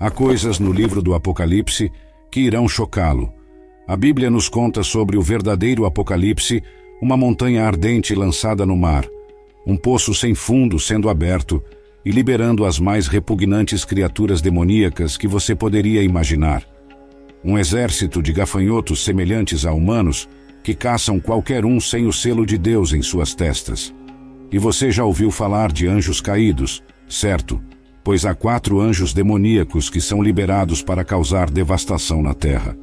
Há coisas no livro do Apocalipse que irão chocá-lo. A Bíblia nos conta sobre o verdadeiro Apocalipse, uma montanha ardente lançada no mar, um poço sem fundo sendo aberto e liberando as mais repugnantes criaturas demoníacas que você poderia imaginar. Um exército de gafanhotos semelhantes a humanos que caçam qualquer um sem o selo de Deus em suas testas. E você já ouviu falar de anjos caídos, certo? Pois há quatro anjos demoníacos que são liberados para causar devastação na terra.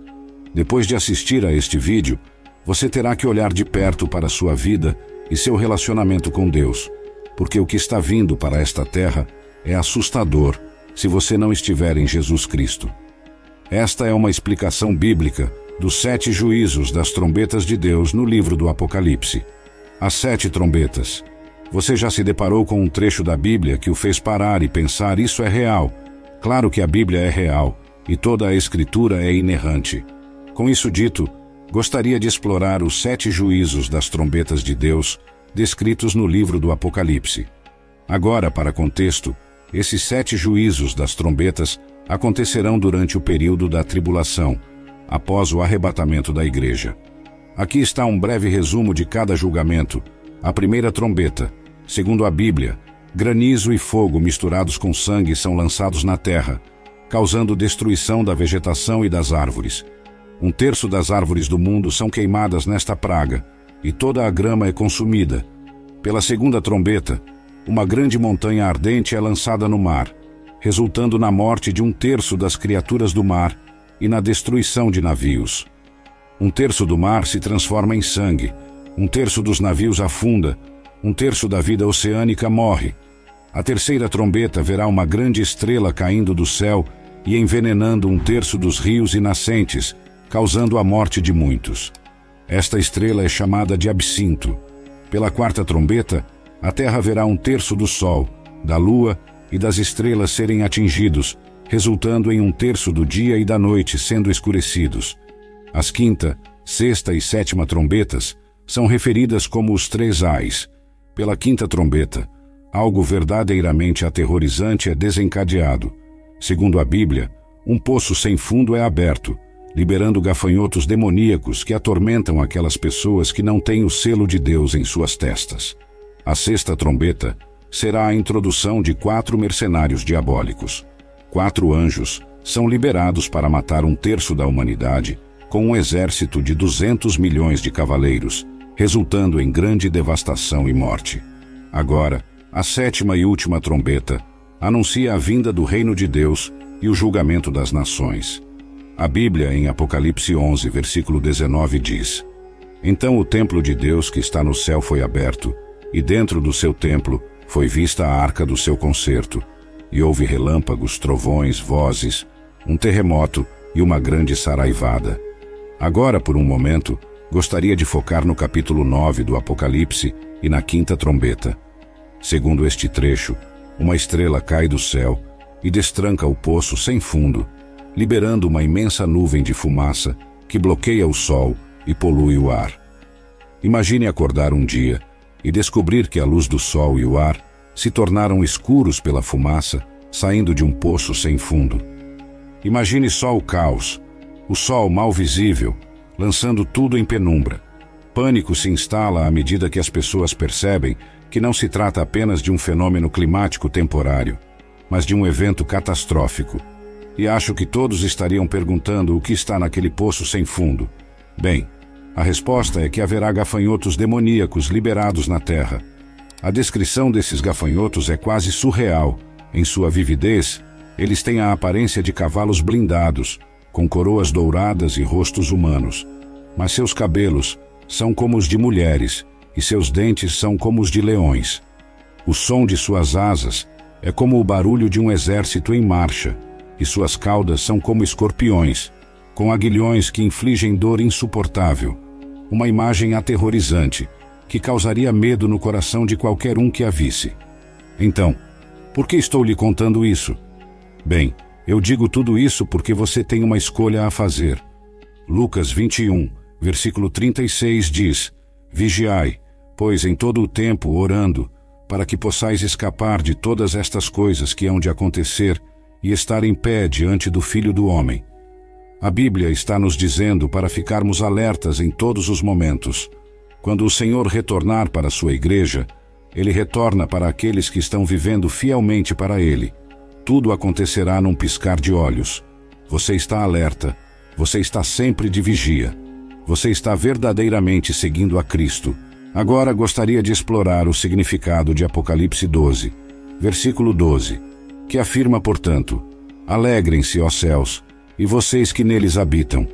Depois de assistir a este vídeo, você terá que olhar de perto para sua vida e seu relacionamento com Deus, porque o que está vindo para esta terra é assustador se você não estiver em Jesus Cristo. Esta é uma explicação bíblica dos sete juízos das trombetas de Deus no livro do Apocalipse. As sete trombetas. Você já se deparou com um trecho da Bíblia que o fez parar e pensar: isso é real. Claro que a Bíblia é real e toda a Escritura é inerrante. Com isso dito, gostaria de explorar os sete juízos das trombetas de Deus descritos no livro do Apocalipse. Agora, para contexto, esses sete juízos das trombetas acontecerão durante o período da tribulação, após o arrebatamento da igreja. Aqui está um breve resumo de cada julgamento. A primeira trombeta. Segundo a Bíblia, granizo e fogo misturados com sangue são lançados na terra, causando destruição da vegetação e das árvores. Um terço das árvores do mundo são queimadas nesta praga, e toda a grama é consumida. Pela segunda trombeta, uma grande montanha ardente é lançada no mar, resultando na morte de um terço das criaturas do mar e na destruição de navios. Um terço do mar se transforma em sangue, um terço dos navios afunda, um terço da vida oceânica morre. A terceira trombeta verá uma grande estrela caindo do céu e envenenando um terço dos rios e nascentes, causando a morte de muitos. Esta estrela é chamada de absinto. Pela quarta trombeta, a terra verá um terço do sol, da lua e das estrelas serem atingidos, resultando em um terço do dia e da noite sendo escurecidos. As quinta, sexta e sétima trombetas são referidas como os três ais. Pela quinta trombeta, algo verdadeiramente aterrorizante é desencadeado. Segundo a Bíblia, um poço sem fundo é aberto, liberando gafanhotos demoníacos que atormentam aquelas pessoas que não têm o selo de Deus em suas testas. A sexta trombeta será a introdução de quatro mercenários diabólicos. Quatro anjos são liberados para matar um terço da humanidade com um exército de 200 milhões de cavaleiros, resultando em grande devastação e morte. Agora, a sétima e última trombeta anuncia a vinda do reino de Deus e o julgamento das nações. A Bíblia, em Apocalipse 11, versículo 19, diz: Então o templo de Deus que está no céu foi aberto, e dentro do seu templo foi vista a arca do seu concerto, e houve relâmpagos, trovões, vozes, um terremoto e uma grande saraivada. Agora, por um momento, gostaria de focar no capítulo 9 do Apocalipse e na quinta trombeta. Segundo este trecho, uma estrela cai do céu e destranca o poço sem fundo, liberando uma imensa nuvem de fumaça que bloqueia o sol e polui o ar. Imagine acordar um dia e descobrir que a luz do sol e o ar se tornaram escuros pela fumaça saindo de um poço sem fundo. Imagine só o caos, o sol mal visível, lançando tudo em penumbra. Pânico se instala à medida que as pessoas percebem que não se trata apenas de um fenômeno climático temporário, mas de um evento catastrófico. E acho que todos estariam perguntando o que está naquele poço sem fundo. Bem, a resposta é que haverá gafanhotos demoníacos liberados na Terra. A descrição desses gafanhotos é quase surreal. Em sua vividez, eles têm a aparência de cavalos blindados, com coroas douradas e rostos humanos. Mas seus cabelos são como os de mulheres, e seus dentes são como os de leões. O som de suas asas é como o barulho de um exército em marcha, e suas caudas são como escorpiões, com aguilhões que infligem dor insuportável uma imagem aterrorizante que causaria medo no coração de qualquer um que a visse. Então, por que estou lhe contando isso? Bem, eu digo tudo isso porque você tem uma escolha a fazer. Lucas 21, versículo 36 diz: Vigiai, pois em todo o tempo orando, para que possais escapar de todas estas coisas que hão de acontecer e estar em pé diante do Filho do Homem. A Bíblia está nos dizendo para ficarmos alertas em todos os momentos. Quando o Senhor retornar para sua igreja, ele retorna para aqueles que estão vivendo fielmente para ele. Tudo acontecerá num piscar de olhos. Você está alerta. Você está sempre de vigia. Você está verdadeiramente seguindo a Cristo. Agora gostaria de explorar o significado de Apocalipse 12, versículo 12, que afirma, portanto: Alegrem-se, ó céus, e vocês que neles habitam.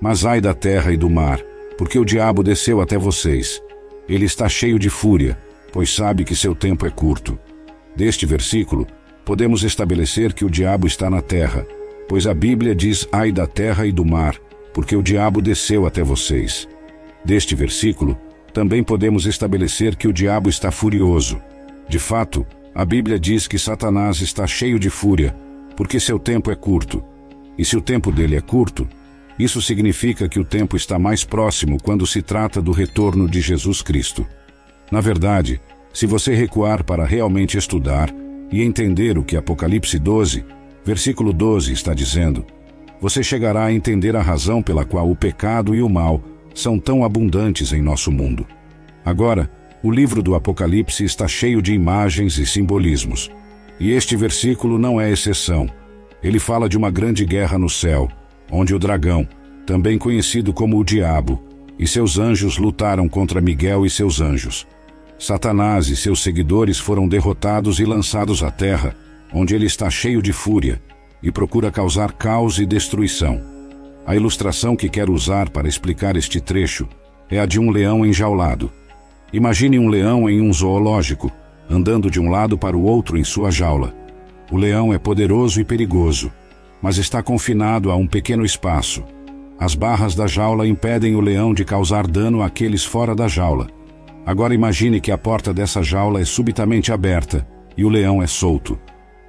Mas ai da terra e do mar, porque o diabo desceu até vocês. Ele está cheio de fúria, pois sabe que seu tempo é curto. Deste versículo, podemos estabelecer que o diabo está na terra, pois a Bíblia diz ai da terra e do mar, porque o diabo desceu até vocês. Deste versículo, também podemos estabelecer que o diabo está furioso. De fato, a Bíblia diz que Satanás está cheio de fúria, porque seu tempo é curto. E se o tempo dele é curto, isso significa que o tempo está mais próximo quando se trata do retorno de Jesus Cristo. Na verdade, se você recuar para realmente estudar e entender o que Apocalipse 12, versículo 12 está dizendo, você chegará a entender a razão pela qual o pecado e o mal são tão abundantes em nosso mundo. Agora, o livro do Apocalipse está cheio de imagens e simbolismos. E este versículo não é exceção. Ele fala de uma grande guerra no céu, onde o dragão, também conhecido como o Diabo, e seus anjos lutaram contra Miguel e seus anjos. Satanás e seus seguidores foram derrotados e lançados à terra, onde ele está cheio de fúria e procura causar caos e destruição. A ilustração que quero usar para explicar este trecho é a de um leão enjaulado. Imagine um leão em um zoológico, andando de um lado para o outro em sua jaula. O leão é poderoso e perigoso, mas está confinado a um pequeno espaço. As barras da jaula impedem o leão de causar dano àqueles fora da jaula. Agora imagine que a porta dessa jaula é subitamente aberta e o leão é solto.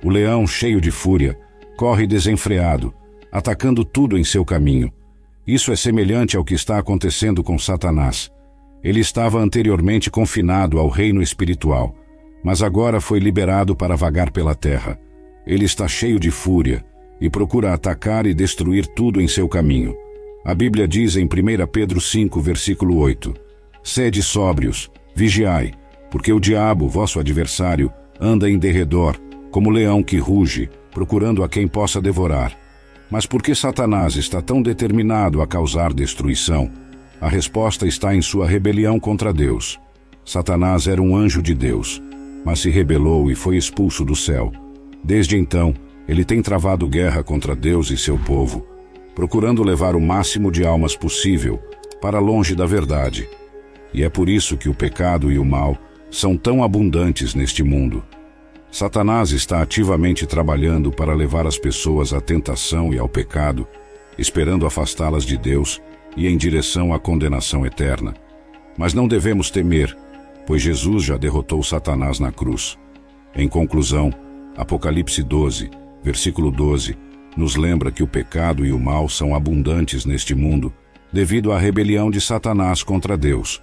O leão, cheio de fúria, corre desenfreado, atacando tudo em seu caminho. Isso é semelhante ao que está acontecendo com Satanás. Ele estava anteriormente confinado ao reino espiritual, mas agora foi liberado para vagar pela terra. Ele está cheio de fúria e procura atacar e destruir tudo em seu caminho. A Bíblia diz em 1 Pedro 5, versículo 8: Sede sóbrios, vigiai, porque o diabo, vosso adversário, anda em derredor, como leão que ruge, procurando a quem possa devorar. Mas por que Satanás está tão determinado a causar destruição? A resposta está em sua rebelião contra Deus. Satanás era um anjo de Deus, mas se rebelou e foi expulso do céu. Desde então, ele tem travado guerra contra Deus e seu povo, procurando levar o máximo de almas possível para longe da verdade. E é por isso que o pecado e o mal são tão abundantes neste mundo. Satanás está ativamente trabalhando para levar as pessoas à tentação e ao pecado, esperando afastá-las de Deus e em direção à condenação eterna. Mas não devemos temer, pois Jesus já derrotou Satanás na cruz. Em conclusão, Apocalipse 12, versículo 12, nos lembra que o pecado e o mal são abundantes neste mundo devido à rebelião de Satanás contra Deus.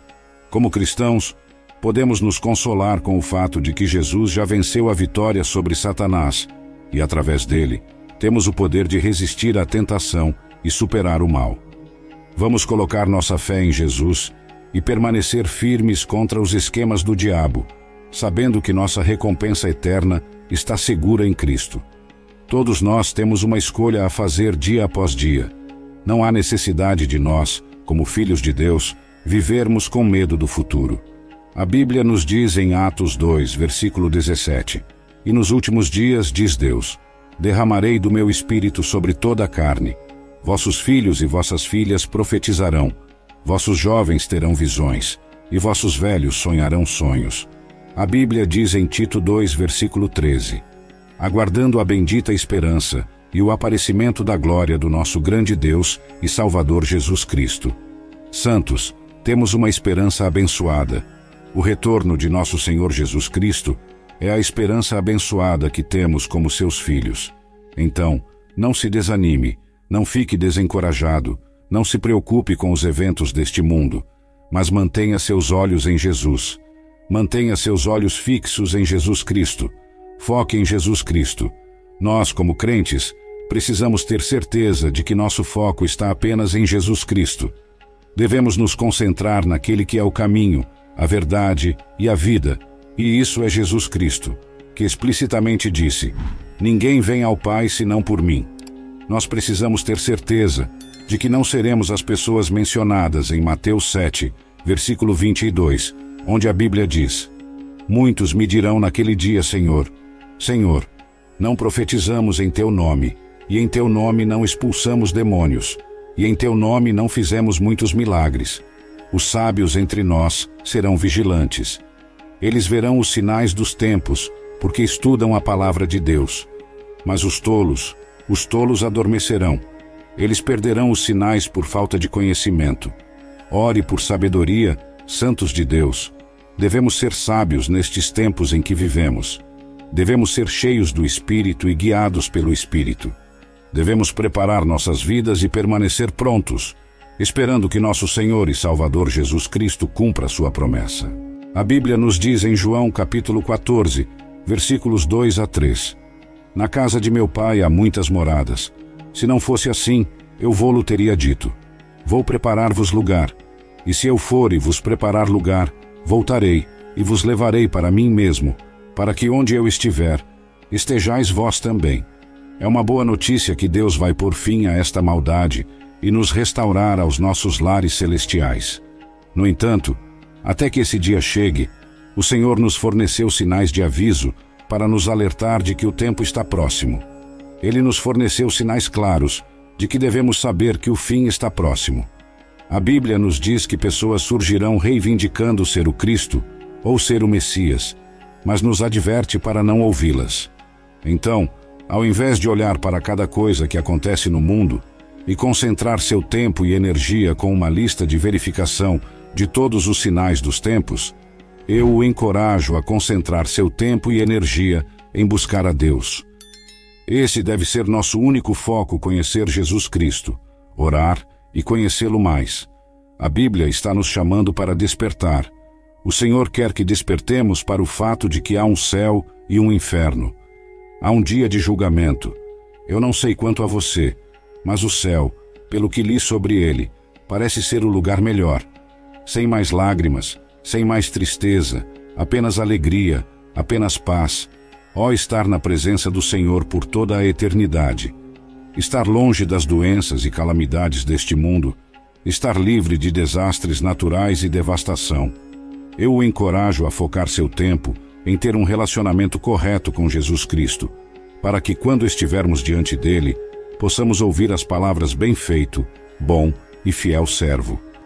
Como cristãos, podemos nos consolar com o fato de que Jesus já venceu a vitória sobre Satanás e, através dele, temos o poder de resistir à tentação e superar o mal. Vamos colocar nossa fé em Jesus e permanecer firmes contra os esquemas do diabo, sabendo que nossa recompensa eterna está segura em Cristo. Todos nós temos uma escolha a fazer dia após dia. Não há necessidade de nós, como filhos de Deus, vivermos com medo do futuro. A Bíblia nos diz em Atos 2, versículo 17: E nos últimos dias, diz Deus, derramarei do meu espírito sobre toda a carne. Vossos filhos e vossas filhas profetizarão, vossos jovens terão visões, e vossos velhos sonharão sonhos. A Bíblia diz em Tito 2, versículo 13: Aguardando a bendita esperança e o aparecimento da glória do nosso grande Deus e Salvador Jesus Cristo. Santos, temos uma esperança abençoada. O retorno de nosso Senhor Jesus Cristo é a esperança abençoada que temos como seus filhos. Então, não se desanime, não fique desencorajado, não se preocupe com os eventos deste mundo, mas mantenha seus olhos em Jesus Mantenha seus olhos fixos em Jesus Cristo. Foque em Jesus Cristo. Nós, como crentes, precisamos ter certeza de que nosso foco está apenas em Jesus Cristo. Devemos nos concentrar naquele que é o caminho, a verdade e a vida, e isso é Jesus Cristo, que explicitamente disse: Ninguém vem ao Pai senão por mim. Nós precisamos ter certeza de que não seremos as pessoas mencionadas em Mateus 7, versículo 22, onde a Bíblia diz: Muitos me dirão naquele dia, Senhor, Senhor, não profetizamos em teu nome, e em teu nome não expulsamos demônios, e em teu nome não fizemos muitos milagres. Os sábios entre nós serão vigilantes. Eles verão os sinais dos tempos, porque estudam a palavra de Deus. Mas os tolos, os tolos adormecerão. Eles perderão os sinais por falta de conhecimento. Ore por sabedoria, santos de Deus. Devemos ser sábios nestes tempos em que vivemos. Devemos ser cheios do Espírito e guiados pelo Espírito. Devemos preparar nossas vidas e permanecer prontos, esperando que nosso Senhor e Salvador Jesus Cristo cumpra sua promessa. A Bíblia nos diz em João capítulo 14, versículos 2 a 3: Na casa de meu pai há muitas moradas. Se não fosse assim, eu vou-lo teria dito: Vou preparar-vos lugar. E se eu for e vos preparar lugar, voltarei e vos levarei para mim mesmo, para que onde eu estiver, estejais vós também. É uma boa notícia que Deus vai pôr fim a esta maldade e nos restaurar aos nossos lares celestiais. No entanto, até que esse dia chegue, o Senhor nos forneceu sinais de aviso para nos alertar de que o tempo está próximo. Ele nos forneceu sinais claros de que devemos saber que o fim está próximo. A Bíblia nos diz que pessoas surgirão reivindicando ser o Cristo ou ser o Messias, mas nos adverte para não ouvi-las. Então, ao invés de olhar para cada coisa que acontece no mundo e concentrar seu tempo e energia com uma lista de verificação de todos os sinais dos tempos, eu o encorajo a concentrar seu tempo e energia em buscar a Deus. Esse deve ser nosso único foco: conhecer Jesus Cristo, orar e conhecê-lo mais. A Bíblia está nos chamando para despertar. O Senhor quer que despertemos para o fato de que há um céu e um inferno Há um dia de julgamento. Eu não sei quanto a você, mas o céu, pelo que li sobre ele, parece ser o lugar melhor. Sem mais lágrimas, sem mais tristeza, apenas alegria, apenas paz. Ó estar na presença do Senhor por toda a eternidade. Estar longe das doenças e calamidades deste mundo. Estar livre de desastres naturais e devastação. Eu o encorajo a focar seu tempo em ter um relacionamento correto com Jesus Cristo, para que quando estivermos diante dele, possamos ouvir as palavras bem feito, bom e fiel servo